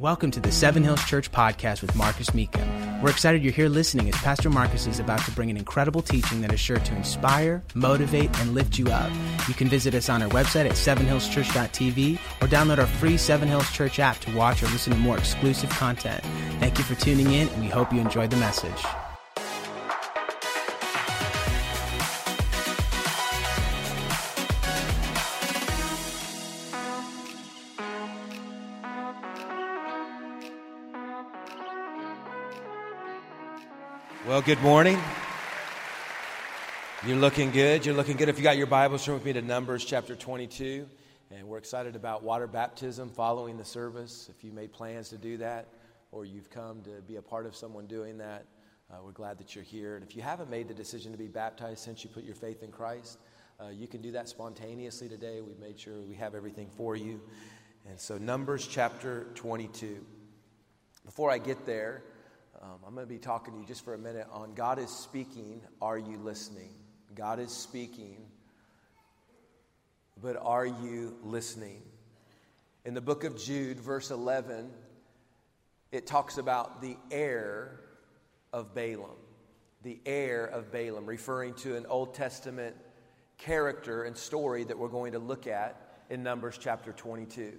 Welcome to the Seven Hills Church podcast with Marcus Mecum. We're excited you're here listening as Pastor Marcus is about to bring an incredible teaching that is sure to inspire, motivate, and lift you up. You can visit us on our website at sevenhillschurch.tv or download our free Seven Hills Church app to watch or listen to more exclusive content. Thank you for tuning in, and we hope you enjoyed the message. Well, good morning. You're looking good. You're looking good. If you got your Bibles, turn with me to Numbers chapter 22. And we're excited about water baptism following the service. If you made plans to do that or you've come to be a part of someone doing that, uh, we're glad that you're here. And if you haven't made the decision to be baptized since you put your faith in Christ, uh, you can do that spontaneously today. We've made sure we have everything for you. And so, Numbers chapter 22. Before I get there, um, I'm going to be talking to you just for a minute on God is speaking. Are you listening? God is speaking, but are you listening? In the book of Jude, verse 11, it talks about the err of Balaam. The err of Balaam, referring to an Old Testament character and story that we're going to look at in Numbers chapter 22.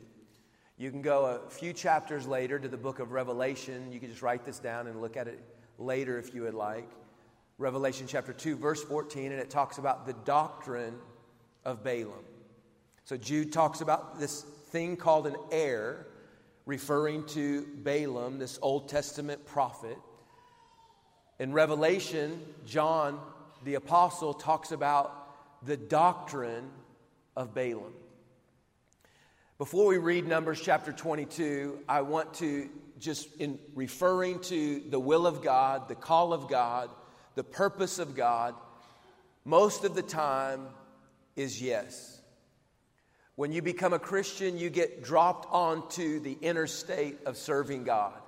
You can go a few chapters later to the book of Revelation. You can just write this down and look at it later if you would like. Revelation chapter 2, verse 14, and it talks about the doctrine of Balaam. So Jude talks about this thing called an err, referring to Balaam, this Old Testament prophet. In Revelation, John, the apostle, talks about the doctrine of Balaam. Before we read Numbers chapter 22, I want to just in referring to the will of God, the call of God, the purpose of God, most of the time is yes. When you become a Christian, you get dropped onto the interstate of serving God.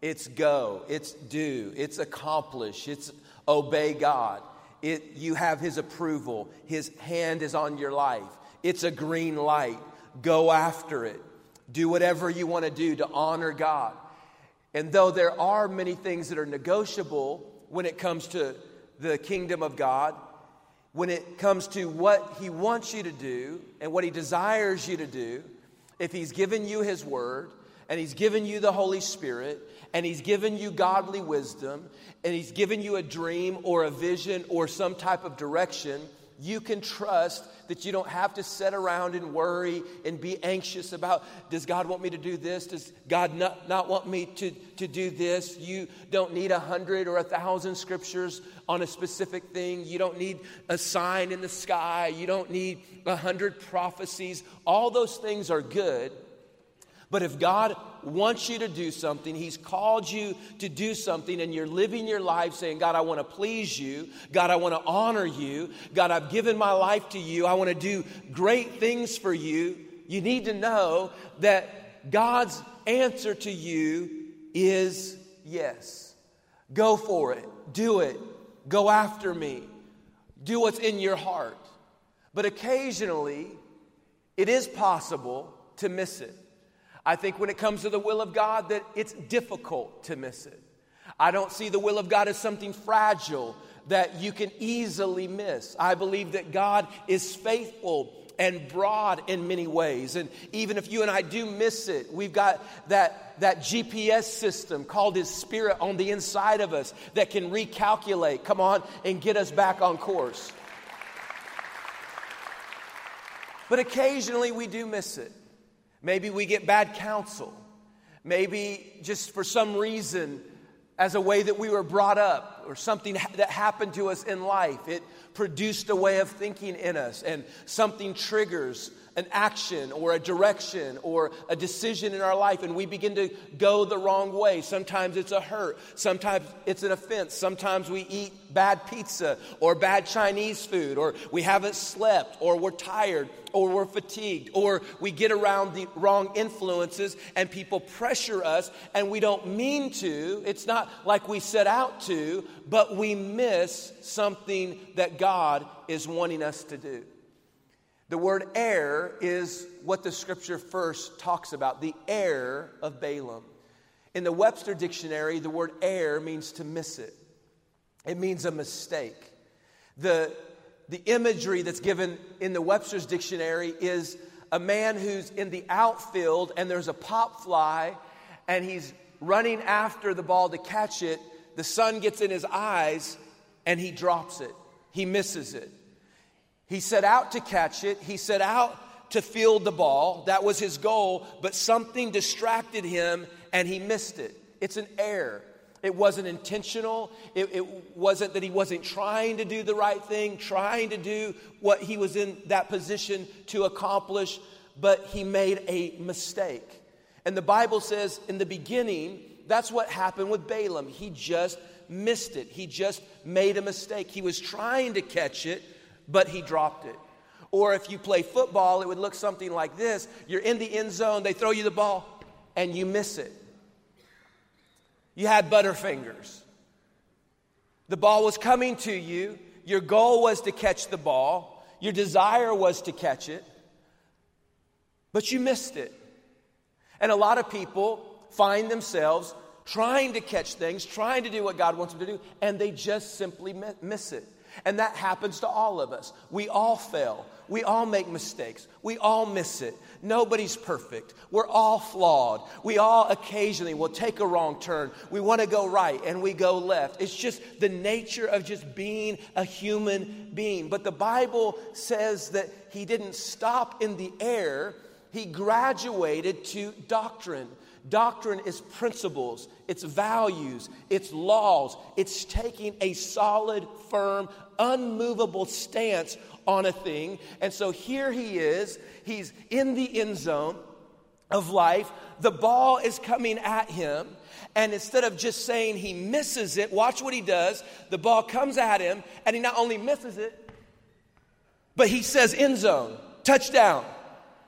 It's go, it's do, it's accomplish, it's obey God. It, you have His approval, His hand is on your life. It's a green light go after it. Do whatever you want to do to honor God. And though there are many things that are negotiable when it comes to the kingdom of God, when it comes to what He wants you to do and what He desires you to do, if He's given you His Word and He's given you the Holy Spirit and He's given you godly wisdom and He's given you a dream or a vision or some type of direction, you can trust that you don't have to sit around and worry and be anxious about does God want me to do this? Does God not, not want me to, to do this? You don't need a hundred or a thousand scriptures on a specific thing. You don't need a sign in the sky. You don't need a hundred prophecies. All those things are good. But if God wants you to do something, He's called you to do something, and you're living your life saying, God, I want to please you. God, I want to honor you. God, I've given my life to you. I want to do great things for you. You need to know that God's answer to you is yes. Go for it. Do it. Go after me. Do what's in your heart. But occasionally, it is possible to miss it. I think when it comes to the will of God that it's difficult to miss it. I don't see the will of God as something fragile that you can easily miss. I believe that God is faithful and broad in many ways. And even if you and I do miss it, we've got that, that GPS system called His Spirit on the inside of us that can recalculate, come on, and get us back on course. But occasionally we do miss it. Maybe we get bad counsel. Maybe just for some reason, as a way that we were brought up or something that happened to us in life, it produced a way of thinking in us, and something triggers an action or a direction or a decision in our life and we begin to go the wrong way. Sometimes it's a hurt, sometimes it's an offense, sometimes we eat bad pizza or bad Chinese food, or we haven't slept, or we're tired, or we're fatigued, or we get around the wrong influences and people pressure us and we don't mean to. It's not like we set out to, but we miss something that God is wanting us to do. The word err is what the scripture first talks about the err of Balaam. In the Webster dictionary, the word err means to miss it, it means a mistake. The, the imagery that's given in the Webster's dictionary is a man who's in the outfield and there's a pop fly and he's running after the ball to catch it. The sun gets in his eyes and he drops it. He misses it. He set out to catch it. He set out to field the ball. That was his goal, but something distracted him and he missed it. It's an error. It wasn't intentional. It, it, wasn't that he wasn't trying to do the right thing, trying to do what he was in that position to accomplish, but he made a mistake. And the Bible says in the beginning, that's what happened with Balaam. He just missed it, he just made a mistake. He was trying to catch it, but he dropped it. Or if you play football, it would look something like this you're in the end zone, they throw you the ball, and you miss it. You had butterfingers. The ball was coming to you. Your goal was to catch the ball. Your desire was to catch it. But you missed it. And a lot of people find themselves trying to catch things, trying to do what God wants them to do, and they just simply miss it. And that happens to all of us. We all fail. We all make mistakes. We all miss it. Nobody's perfect. We're all flawed. We all occasionally will take a wrong turn. We want to go right and we go left. It's just the nature of just being a human being. But the Bible says that he didn't stop in the err, he graduated to doctrine. Doctrine is principles, it's values, it's laws, it's taking a solid, firm, unmovable stance on a thing. And so here he is, he's in the end zone of life. The ball is coming at him. And instead of just saying he misses it, watch what he does. The ball comes at him, and he not only misses it, but he says end zone, touchdown,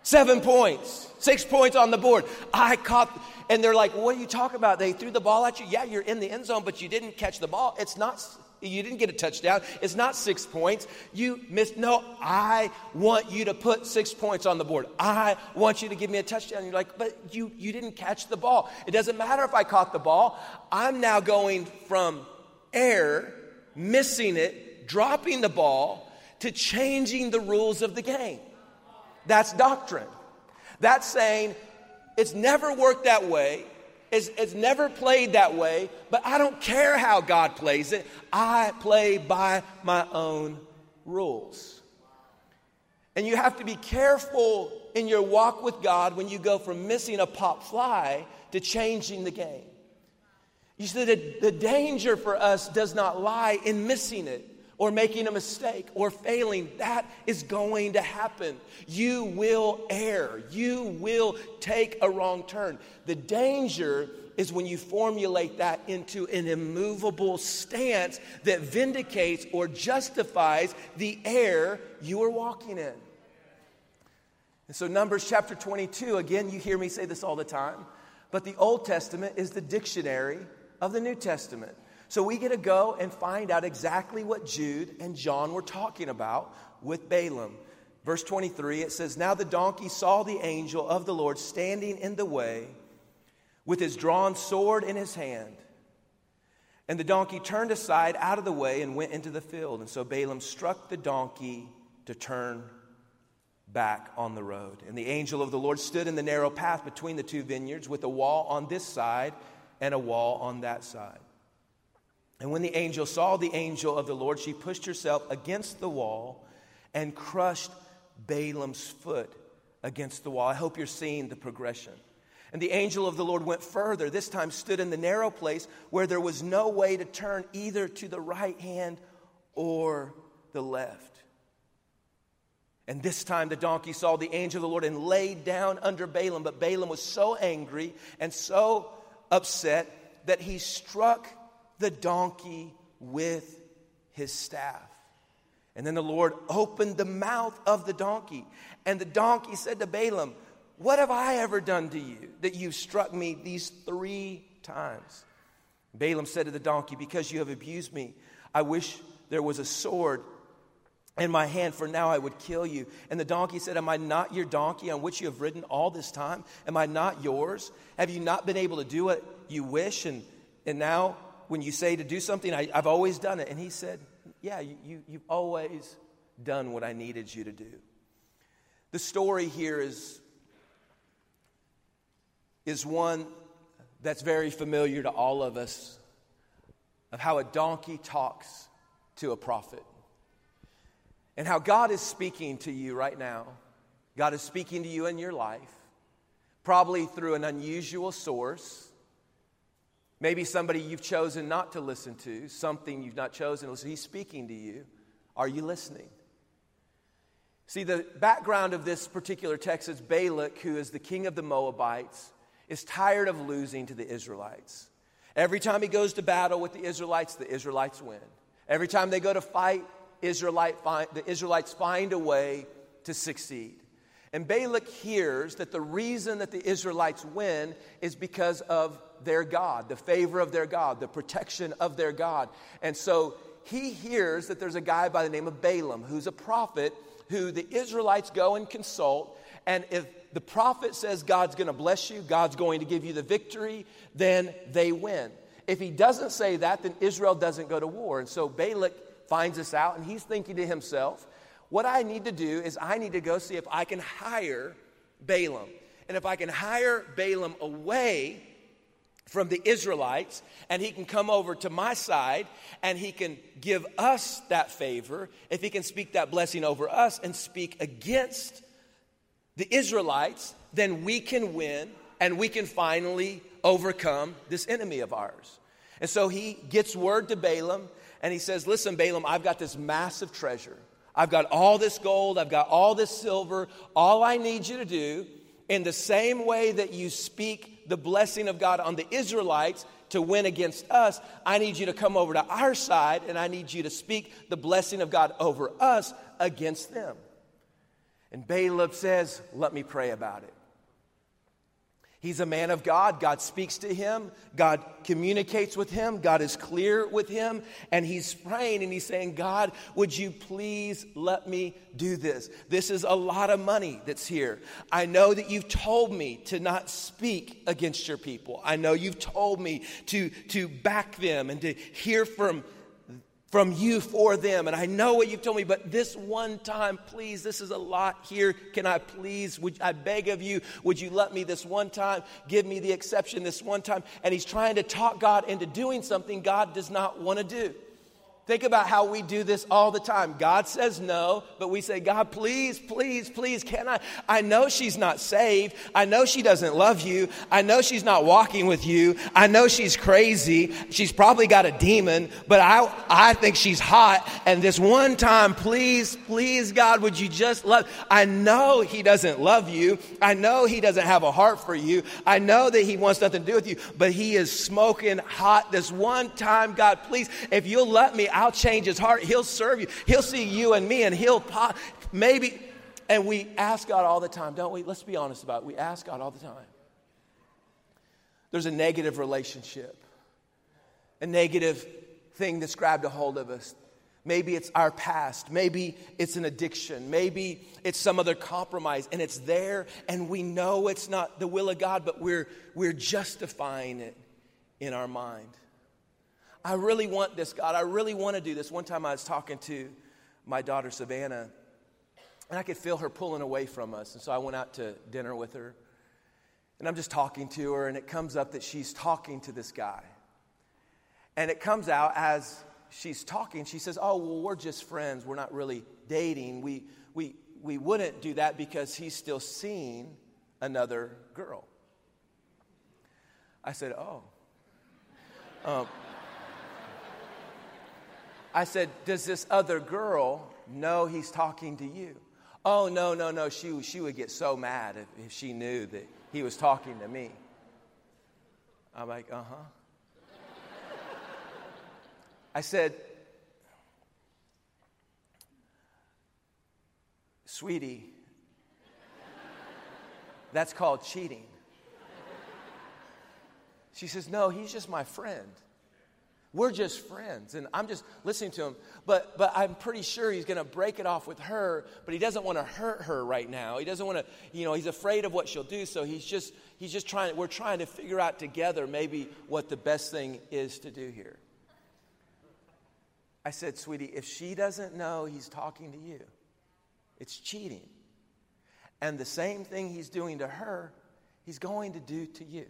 seven points, six points on the board. I caught, and they're like, What are you talking about? They threw the ball at you. Yeah, you're in the end zone, but you didn't catch the ball. It's not you didn't get a touchdown. It's not six points. You missed. No, I want you to put six points on the board. I want you to give me a touchdown. You're like, but you, you didn't catch the ball. It doesn't matter if I caught the ball. I'm now going from err, missing it, dropping the ball, to changing the rules of the game. That's doctrine. That's saying it's never worked that way. It's, it's never played that way, but I don't care how God plays it. I play by my own rules. And you have to be careful in your walk with God when you go from missing a pop fly to changing the game. You see, the, the danger for us does not lie in missing it or making a mistake or failing, that is going to happen. You will err. You will take a wrong turn. The danger is when you formulate that into an immovable stance that vindicates or justifies the error you are walking in. And so, Numbers chapter 22, again, you hear me say this all the time, but the Old Testament is the dictionary of the New Testament. So we get to go and find out exactly what Jude and John were talking about with Balaam. Verse 23, it says, Now the donkey saw the angel of the Lord standing in the way with his drawn sword in his hand. And the donkey turned aside out of the way and went into the field. And so Balaam struck the donkey to turn back on the road. And the angel of the Lord stood in the narrow path between the two vineyards with a wall on this side and a wall on that side. And when the angel saw the angel of the Lord, she pushed herself against the wall and crushed Balaam's foot against the wall. I hope you're seeing the progression. And the angel of the Lord went further, this time stood in the narrow place where there was no way to turn either to the right hand or the left. And this time the donkey saw the angel of the Lord and laid down under Balaam. But Balaam was so angry and so upset that he struck the donkey with his staff. And then the Lord opened the mouth of the donkey. And the donkey said to Balaam, What have I ever done to you that you've struck me these three times? Balaam said to the donkey, Because you have abused me, I wish there was a sword in my hand, for now I would kill you. And the donkey said, Am I not your donkey on which you have ridden all this time? Am I not yours? Have you not been able to do what you wish? And, and now, when you say to do something, I, have always done it. And he said, Yeah, you, you, you've always done what I needed you to do. The story here is, is one that's very familiar to all of us of how a donkey talks to a prophet and how God is speaking to you right now. God is speaking to you in your life, probably through an unusual source. Maybe somebody you've chosen not to listen to, something you've not chosen to listen. He's speaking to you. Are you listening? See, the background of this particular text is Balak, who is the king of the Moabites, is tired of losing to the Israelites. Every time he goes to battle with the Israelites, the Israelites win. Every time they go to fight, Israelite find, the Israelites find a way to succeed. And Balak hears that the reason that the Israelites win is because of their God, the favor of their God, the protection of their God. And so he hears that there's a guy by the name of Balaam who's a prophet who the Israelites go and consult. And if the prophet says God's going to bless you, God's going to give you the victory, then they win. If he doesn't say that, then Israel doesn't go to war. And so Balak finds this out, and he's thinking to himself, what I need to do is I need to go see if I can hire Balaam. And if I can hire Balaam away from the Israelites, and he can come over to my side and he can give us that favor, if he can speak that blessing over us and speak against the Israelites, then we can win and we can finally overcome this enemy of ours. And so he gets word to Balaam and he says, Listen, Balaam, I've got this massive treasure. I've got all this gold, I've got all this silver. All I need you to do, in the same way that you speak the blessing of God on the Israelites to win against us, I need you to come over to our side and I need you to speak the blessing of God over us against them. And Balaam says, Let me pray about it. He's a man of God. God speaks to him. God communicates with him. God is clear with him. And he's praying and he's saying, God, would you please let me do this? This is a lot of money that's here. I know that you've told me to not speak against your people. I know you've told me to, to back them and to hear from from you for them. And I know what you've told me, but this one time, please, this is a lot here. Can I please, would, I beg of you, would you let me this one time, give me the exception this one time? And he's trying to talk God into doing something God does not want to do. Think about how we do this all the time. God says no, but we say, God, please, please, please, can I? I know she's not saved. I know she doesn't love you. I know she's not walking with you. I know she's crazy. She's probably got a demon, but I, I think she's hot. And this one time, please, please, God, would you just love? I know he doesn't love you. I know he doesn't have a heart for you. I know that he wants nothing to do with you, but he is smoking hot. This one time, God, please, if you'll let me, I'll change his heart. He'll serve you. He'll see you and me and he'll maybe. And we ask God all the time, don't we? Let's be honest about it. We ask God all the time. There's a negative relationship, a negative thing that's grabbed a hold of us. Maybe it's our past. Maybe it's an addiction. Maybe it's some other compromise. And it's there, and we know it's not the will of God, but we're, we're justifying it in our mind. I really want this, God. I really want to do this. One time I was talking to my daughter, Savannah, and I could feel her pulling away from us. And so I went out to dinner with her. And I'm just talking to her, and it comes up that she's talking to this guy. And it comes out as she's talking, she says, Oh, well, we're just friends. We're not really dating. We, we, we wouldn't do that because he's still seeing another girl. I said, Oh. Um, I said, Does this other girl know he's talking to you? Oh, no, no, no. She, she would get so mad if, if she knew that he was talking to me. I'm like, Uh huh. I said, Sweetie, that's called cheating. She says, No, he's just my friend. We're just friends. And I'm just listening to him. But, but I'm pretty sure he's going to break it off with her, but he doesn't want to hurt her right now. He doesn't want to, you know, he's afraid of what she'll do. So he's just, he's just trying, we're trying to figure out together maybe what the best thing is to do here. I said, sweetie, if she doesn't know he's talking to you, it's cheating. And the same thing he's doing to her, he's going to do to you.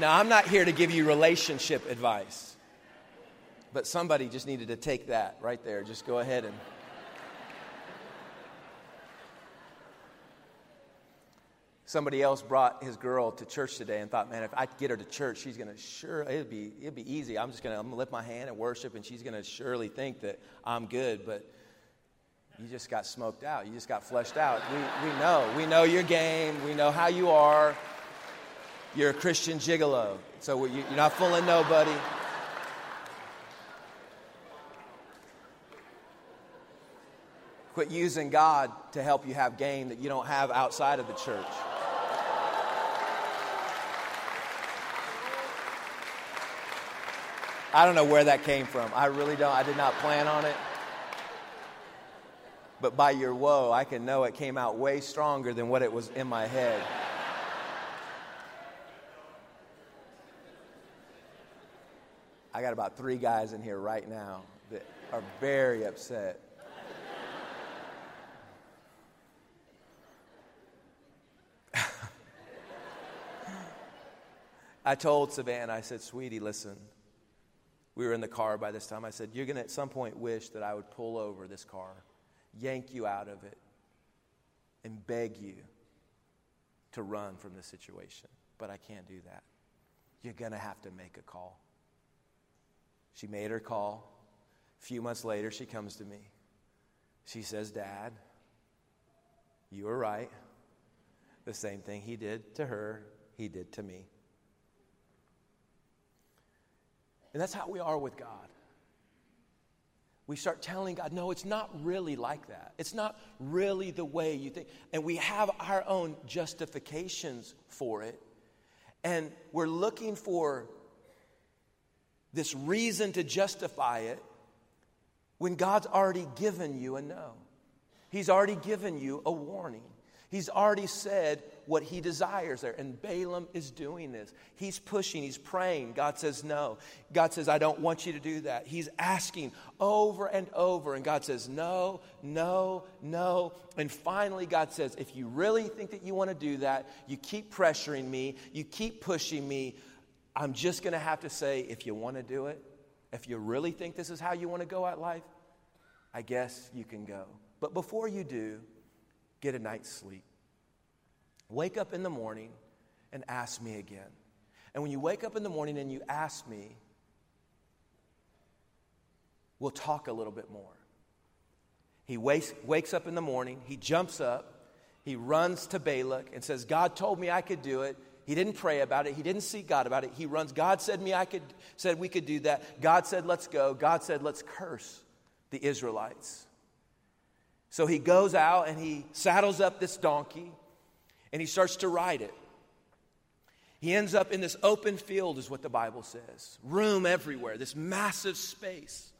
Now, I'm not here to give you relationship advice, but somebody just needed to take that right there. Just go ahead and. Somebody else brought his girl to church today and thought, man, if I get her to church, she's going to sure, it'll be, it'll be easy. I'm just going to lift my hand and worship, and she's going to surely think that I'm good. But you just got smoked out. You just got fleshed out. We, we know. We know your game. We know how you are. You're a Christian gigolo. So you're not fooling nobody. Quit using God to help you have game that you don't have outside of the church. I don't know where that came from. I really don't. I did not plan on it. But by your woe, I can know it came out way stronger than what it was in my head. I got about three guys in here right now that are very upset. I told Savannah, I said, sweetie, listen we were in the car by this time. I said, You're going to at some point wish that I would pull over this car, yank you out of it, and beg you to run from the situation. But I can't do that. You're going to have to make a call. She made her call. A few months later, she comes to me. She says, Dad, you were right. The same thing he did to her, he did to me. And that's how we are with God. We start telling God, no, it's not really like that. It's not really the way you think. And we have our own justifications for it. And we're looking for this reason to justify it when God's already given you a no. He's already given you a warning. He's already said what he desires there. And Balaam is doing this. He's pushing, he's praying. God says, No. God says, I don't want you to do that. He's asking over and over. And God says, No, no, no. And finally, God says, If you really think that you want to do that, you keep pressuring me, you keep pushing me. I'm just going to have to say, if you want to do it, if you really think this is how you want to go at life, I guess you can go. But before you do, get a night's sleep. Wake up in the morning and ask me again. And when you wake up in the morning and you ask me, we'll talk a little bit more. He wakes, wakes up in the morning, he jumps up, he runs to Balak and says, God told me I could do it. He didn't pray about it. He didn't seek God about it. He runs. God said me I could said we could do that. God said let's go. God said let's curse the Israelites. So he goes out and he saddles up this donkey and he starts to ride it. He ends up in this open field, is what the Bible says. Room everywhere, this massive space.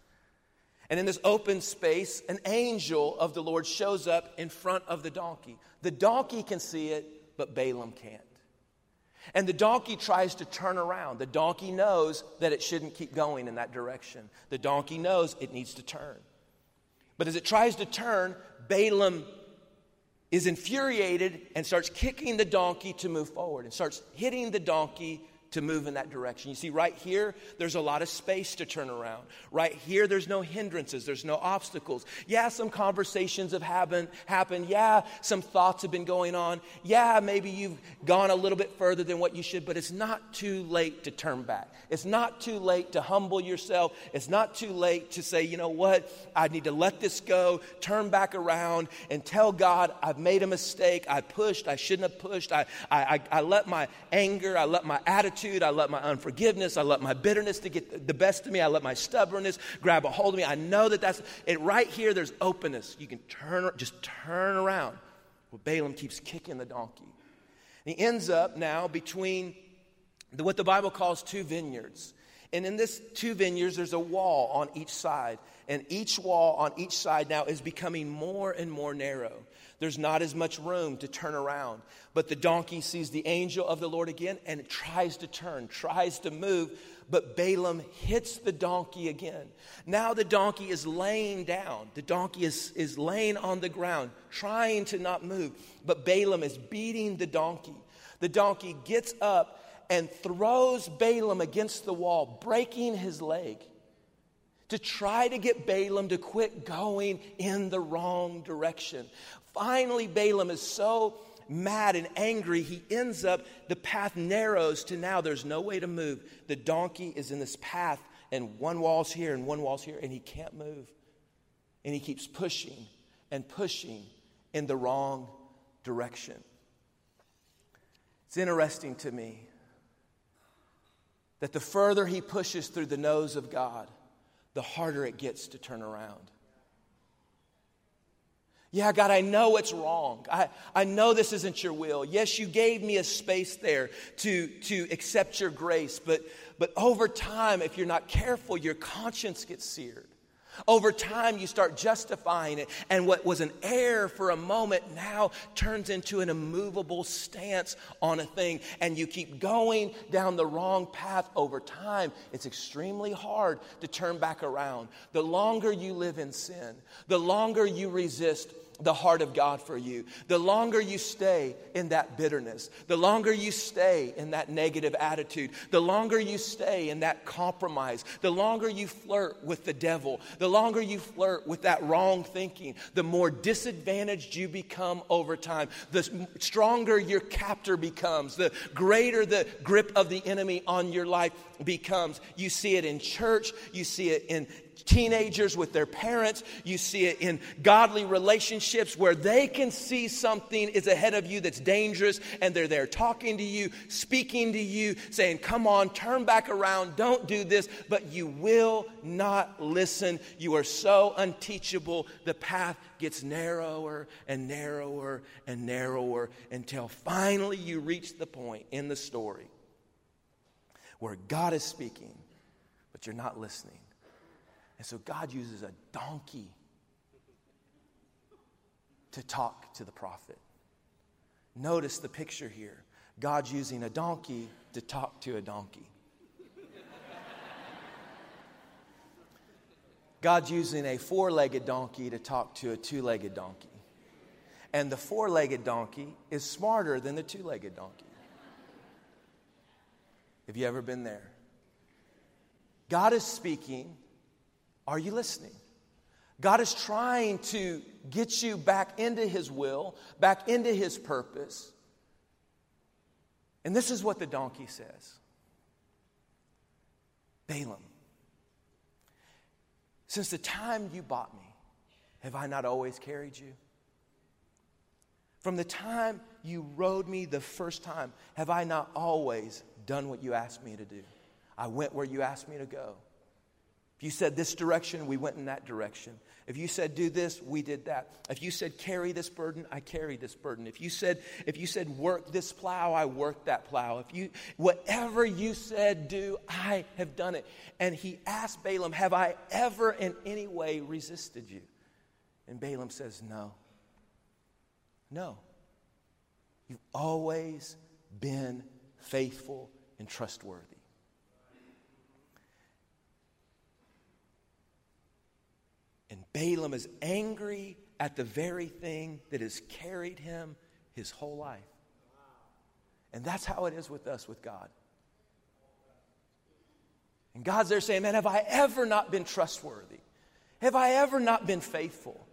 And in this open space, an angel of the Lord shows up in front of the donkey. The donkey can see it, but Balaam can't. And the donkey tries to turn around. The donkey knows that it shouldn't keep going in that direction. The donkey knows it needs to turn. But as it tries to turn, Balaam is infuriated and starts kicking the donkey to move forward and starts hitting the donkey to move in that direction. You see, right here, there's a lot of space to turn around. Right here, there's no hindrances, there's no obstacles. Yeah, some conversations have happened, happened. Yeah, some thoughts have been going on. Yeah, maybe you've gone a little bit further than what you should, but it's not too late to turn back. It's not too late to humble yourself. It's not too late to say, you know what, I need to let this go, turn back around, and tell God, I've made a mistake. I pushed, I shouldn't have pushed. I, I, I, I let my anger, I let my attitude, attitude. I let my unforgiveness. I let my bitterness to get the best of me. I let my stubbornness grab a hold of me. I know that that's it. Right here, there's openness. You can turn, just turn around. Well, Balaam keeps kicking the donkey. He ends up now between the, what the Bible calls two vineyards. And in this two vineyards, there's a wall on each side. And each wall on each side now is becoming more and more narrow. There's not as much room to turn around. But the donkey sees the angel of the Lord again and tries to turn, tries to move. But Balaam hits the donkey again. Now the donkey is laying down. The donkey is, is laying on the ground, trying to not move. But Balaam is beating the donkey. The donkey gets up and throws Balaam against the wall, breaking his leg to try to get Balaam to quit going in the wrong direction. Finally, Balaam is so mad and angry, he ends up, the path narrows to now there's no way to move. The donkey is in this path, and one wall's here and one wall's here, and he can't move. And he keeps pushing and pushing in the wrong direction. It's interesting to me that the further he pushes through the nose of God, the harder it gets to turn around. Yeah, God, I know it's wrong. I, I know this isn't your will. Yes, you gave me a space there to, to accept your grace, but, but over time, if you're not careful, your conscience gets seared. Over time, you start justifying it, and what was an error for a moment now turns into an immovable stance on a thing, and you keep going down the wrong path over time. It's extremely hard to turn back around. The longer you live in sin, the longer you resist the heart of God for you. The longer you stay in that bitterness, the longer you stay in that negative attitude, the longer you stay in that compromise, the longer you flirt with the devil, the longer you flirt with that wrong thinking, the more disadvantaged you become over time. The stronger your captor becomes, the greater the grip of the enemy on your life becomes. You see it in church, you see it in teenagers with their parents. You see it in godly relationships where they can see something is ahead of you that's dangerous and they're there talking to you, speaking to you, saying, Come on, turn back around, don't do this, but you will not listen. You are so unteachable. The path gets narrower and narrower and narrower until finally you reach the point in the story where God is speaking, but you're not listening. And so God uses a donkey to talk to the prophet. Notice the picture here God's using a donkey to talk to a donkey. God's using a four legged donkey to talk to a two legged donkey. And the four legged donkey is smarter than the two legged donkey. Have you ever been there? God is speaking are you listening? God is trying to get you back into His will, back into His purpose. And this is what the donkey says Balaam, since the time you bought me, have I not always carried you? From the time you rode me the first time, have I not always done what you asked me to do? I went where you asked me to go. If you said this direction, we went in that direction. If you said do this, we did that. If you said carry this burden, I carried this burden. If you said if you said work this plow, I worked that plow. If you whatever you said do, I have done it. And he asked Balaam, "Have I ever in any way resisted you?" And Balaam says, "No. No. You've always been faithful and trustworthy." And Balaam is angry at the very thing that has carried him his whole life. And that's how it is with us with God. And God's there saying, Man, have I ever not been trustworthy? Have I ever not been faithful?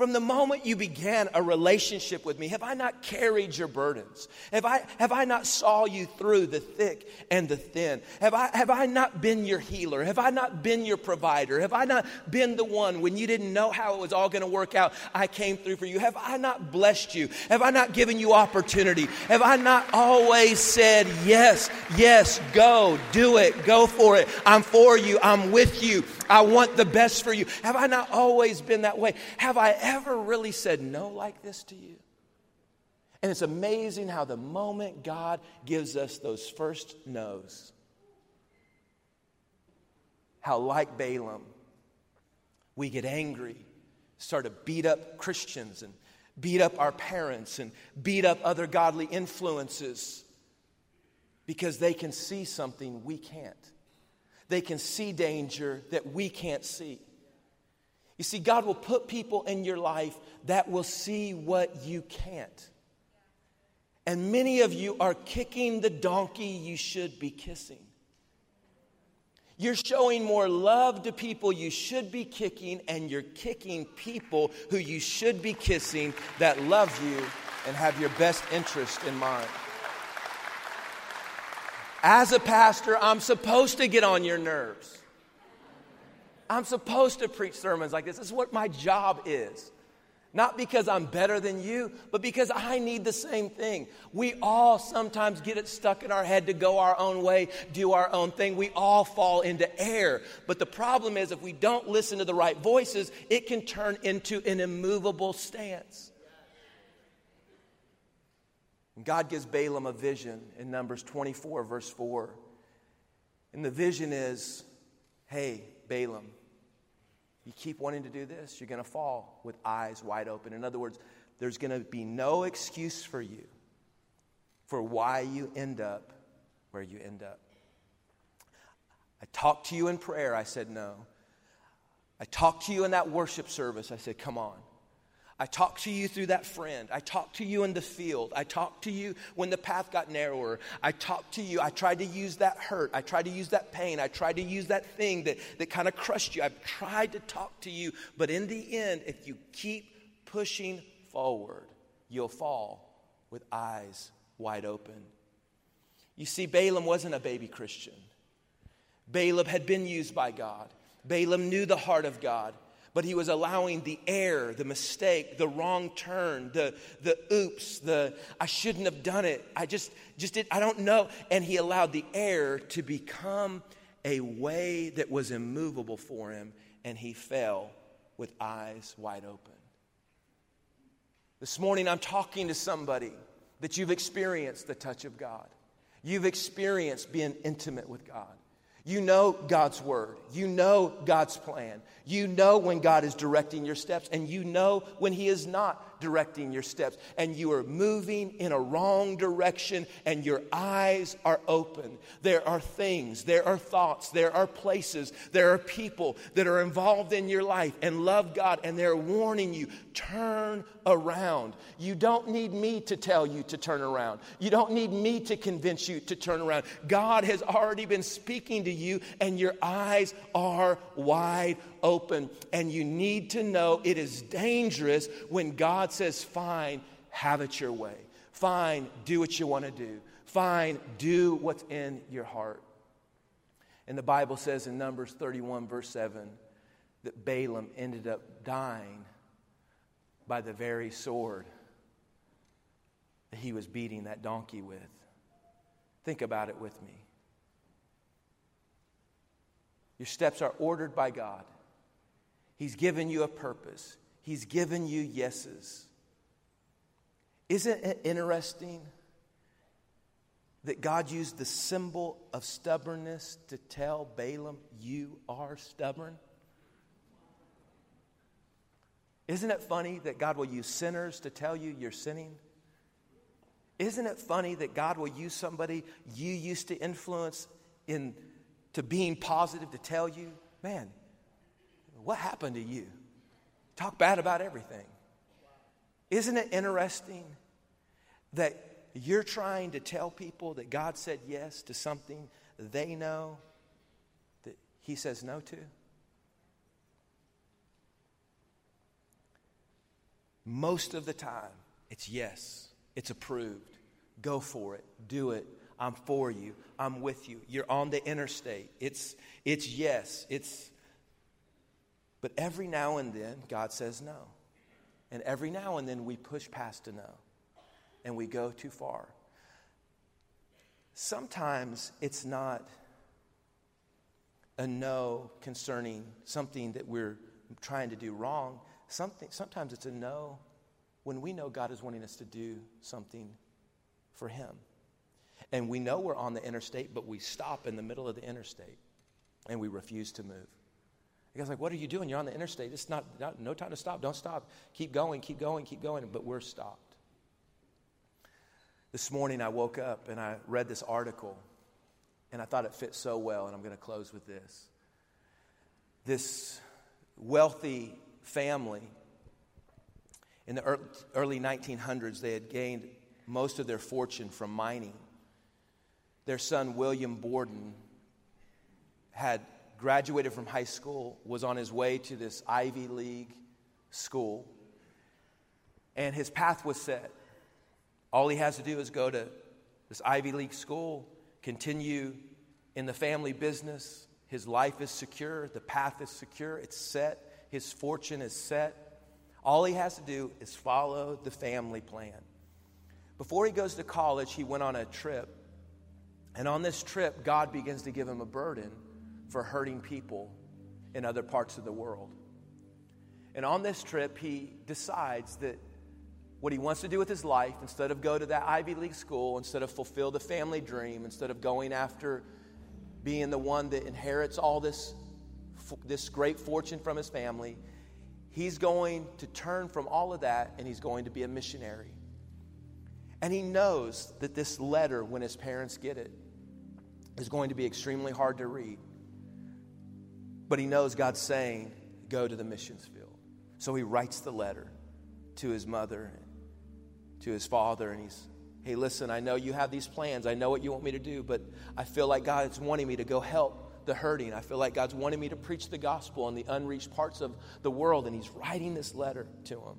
From the moment you began a relationship with me, have I not carried your burdens? Have I, have I not saw you through the thick and the thin? Have I, have I not been your healer? Have I not been your provider? Have I not been the one when you didn't know how it was all going to work out? I came through for you. Have I not blessed you? Have I not given you opportunity? Have I not always said, yes, yes, go, do it, go for it. I'm for you. I'm with you. I want the best for you. Have I not always been that way? Have I ever really said no like this to you? And it's amazing how the moment God gives us those first no's, how, like Balaam, we get angry, start to beat up Christians and beat up our parents and beat up other godly influences because they can see something we can't. They can see danger that we can't see. You see, God will put people in your life that will see what you can't. And many of you are kicking the donkey you should be kissing. You're showing more love to people you should be kicking, and you're kicking people who you should be kissing that love you and have your best interest in mind. As a pastor, I'm supposed to get on your nerves. I'm supposed to preach sermons like this. This is what my job is. Not because I'm better than you, but because I need the same thing. We all sometimes get it stuck in our head to go our own way, do our own thing. We all fall into error. But the problem is, if we don't listen to the right voices, it can turn into an immovable stance. God gives Balaam a vision in Numbers 24, verse 4. And the vision is hey, Balaam, you keep wanting to do this, you're going to fall with eyes wide open. In other words, there's going to be no excuse for you for why you end up where you end up. I talked to you in prayer, I said no. I talked to you in that worship service, I said, come on. I talked to you through that friend. I talked to you in the field. I talked to you when the path got narrower. I talked to you. I tried to use that hurt. I tried to use that pain. I tried to use that thing that, that kind of crushed you. I've tried to talk to you. But in the end, if you keep pushing forward, you'll fall with eyes wide open. You see, Balaam wasn't a baby Christian. Balaam had been used by God. Balaam knew the heart of God but he was allowing the error, the mistake, the wrong turn, the, the oops, the I shouldn't have done it. I just, just did, I don't know. And he allowed the error to become a way that was immovable for him, and he fell with eyes wide open. This morning, I'm talking to somebody that you've experienced the touch of God. You've experienced being intimate with God. You know God's word. You know God's plan. You know when God is directing your steps, and you know when He is not directing your steps, and you are moving in a wrong direction, and your eyes are open. There are things, there are thoughts, there are places, there are people that are involved in your life and love God, and they're warning you turn around. You don't need me to tell you to turn around. You don't need me to convince you to turn around. God has already been speaking to you, and your eyes are wide open. And you need to know it is dangerous when God says, Fine, have it your way. Fine, do what you want to do. Fine, do what's in your heart. And the Bible says in Numbers 31, verse 7, that Balaam ended up dying by the very sword that he was beating that donkey with. Think about it with me. Your steps are ordered by God. He's given you a purpose, He's given you yeses. Isn't it interesting that God used the symbol of stubbornness to tell Balaam, You are stubborn? Isn't it funny that God will use sinners to tell you you're sinning? Isn't it funny that God will use somebody you used to influence in to being positive to tell you, man, what happened to you? Talk bad about everything. Isn't it interesting that you're trying to tell people that God said yes to something they know that He says no to? Most of the time, it's yes, it's approved. Go for it, do it. I'm for you, I'm with you. You're on the interstate. It's, it's yes, it's but every now and then, God says no. And every now and then, we push past a no and we go too far. Sometimes it's not a no concerning something that we're trying to do wrong. Something, sometimes it's a no when we know God is wanting us to do something for Him. And we know we're on the interstate, but we stop in the middle of the interstate and we refuse to move. The guy's like, What are you doing? You're on the interstate. It's not, not no time to stop. Don't stop. Keep going, keep going, keep going. But we're stopped. This morning I woke up and I read this article and I thought it fit so well, and I'm going to close with this. This wealthy family in the early 1900s, they had gained most of their fortune from mining. Their son, William Borden, had graduated from high school, was on his way to this Ivy League school, and his path was set. All he has to do is go to this Ivy League school, continue in the family business. His life is secure, the path is secure, it's set, his fortune is set. All he has to do is follow the family plan. Before he goes to college, he went on a trip. And on this trip, God begins to give him a burden for hurting people in other parts of the world. And on this trip, he decides that what he wants to do with his life, instead of go to that Ivy League school, instead of fulfill the family dream, instead of going after being the one that inherits all this, this great fortune from his family, he's going to turn from all of that and he's going to be a missionary. And he knows that this letter, when his parents get it, is going to be extremely hard to read. But he knows God's saying, go to the missions field. So he writes the letter to his mother, to his father, and he's Hey, listen, I know you have these plans. I know what you want me to do, but I feel like God's wanting me to go help the hurting. I feel like God's wanting me to preach the gospel in the unreached parts of the world, and He's writing this letter to him.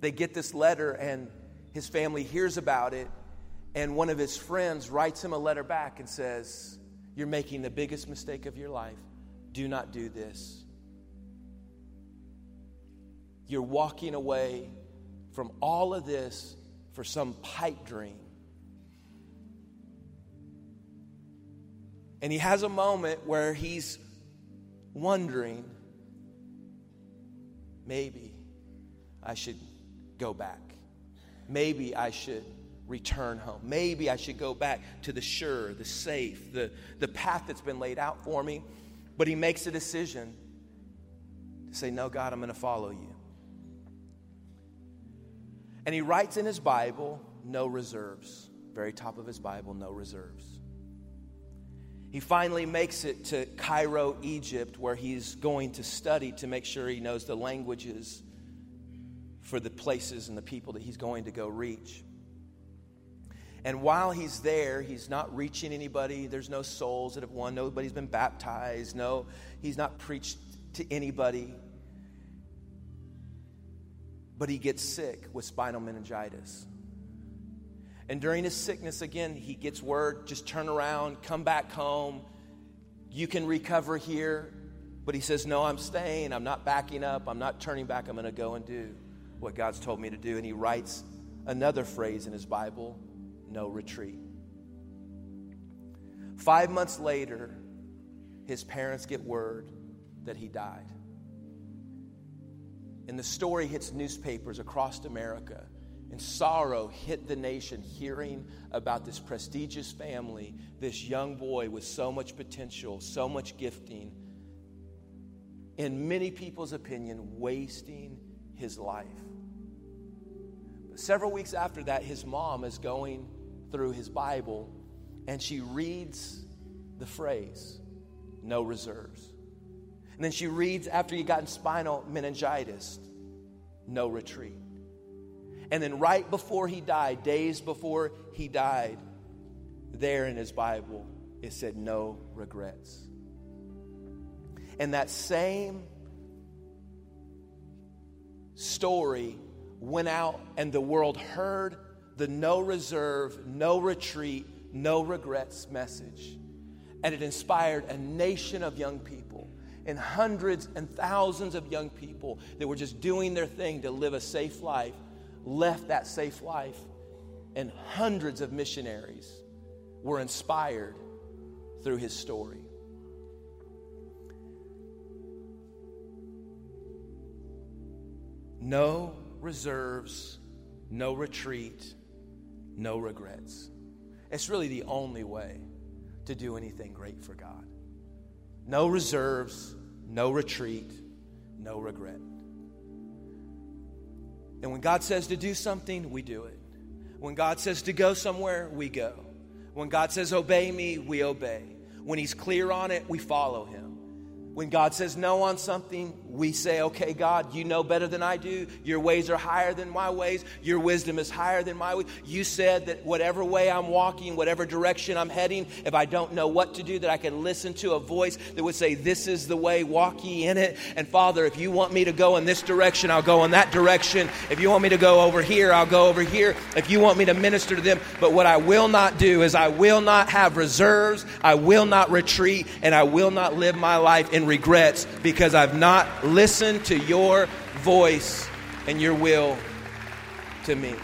They get this letter, and his family hears about it, and one of his friends writes him a letter back and says, You're making the biggest mistake of your life. Do not do this. You're walking away from all of this for some pipe dream. And he has a moment where he's wondering maybe I should go back. Maybe I should return home. Maybe I should go back to the sure, the safe, the, the path that's been laid out for me. But he makes a decision to say, No, God, I'm going to follow you. And he writes in his Bible, no reserves. Very top of his Bible, no reserves. He finally makes it to Cairo, Egypt, where he's going to study to make sure he knows the languages for the places and the people that he's going to go reach. And while he's there, he's not reaching anybody. There's no souls that have won. Nobody's been baptized. No, he's not preached to anybody but he gets sick with spinal meningitis. And during his sickness, again, he gets word just turn around, come back home. You can recover here. But he says, No, I'm staying. I'm not backing up. I'm not turning back. I'm going to go and do what God's told me to do. And he writes another phrase in his Bible no retreat. Five months later, his parents get word that he died. And the story hits newspapers across America. And sorrow hit the nation hearing about this prestigious family, this young boy with so much potential, so much gifting, in many people's opinion, wasting his life. Several weeks after that, his mom is going through his Bible and she reads the phrase, no reserves. And then she reads after he got spinal meningitis, no retreat. And then right before he died, days before he died, there in his Bible, it said no regrets. And that same story went out, and the world heard the no reserve, no retreat, no regrets message. And it inspired a nation of young people and hundreds and thousands of young people that were just doing their thing to live a safe life left that safe life, and hundreds of missionaries were inspired through his story. No reserves, no retreat, no regrets. It's really the only way to do anything great for God. No reserves, no retreat, no regret. And when God says to do something, we do it. When God says to go somewhere, we go. When God says, obey me, we obey. When He's clear on it, we follow Him. When God says no on something, we say, okay, God, you know better than I do. Your ways are higher than my ways. Your wisdom is higher than my ways. You said that whatever way I'm walking, whatever direction I'm heading, if I don't know what to do, that I can listen to a voice that would say, This is the way, walk ye in it. And Father, if you want me to go in this direction, I'll go in that direction. If you want me to go over here, I'll go over here. If you want me to minister to them. But what I will not do is I will not have reserves, I will not retreat, and I will not live my life in regrets because I've not listened to your voice and your will to me.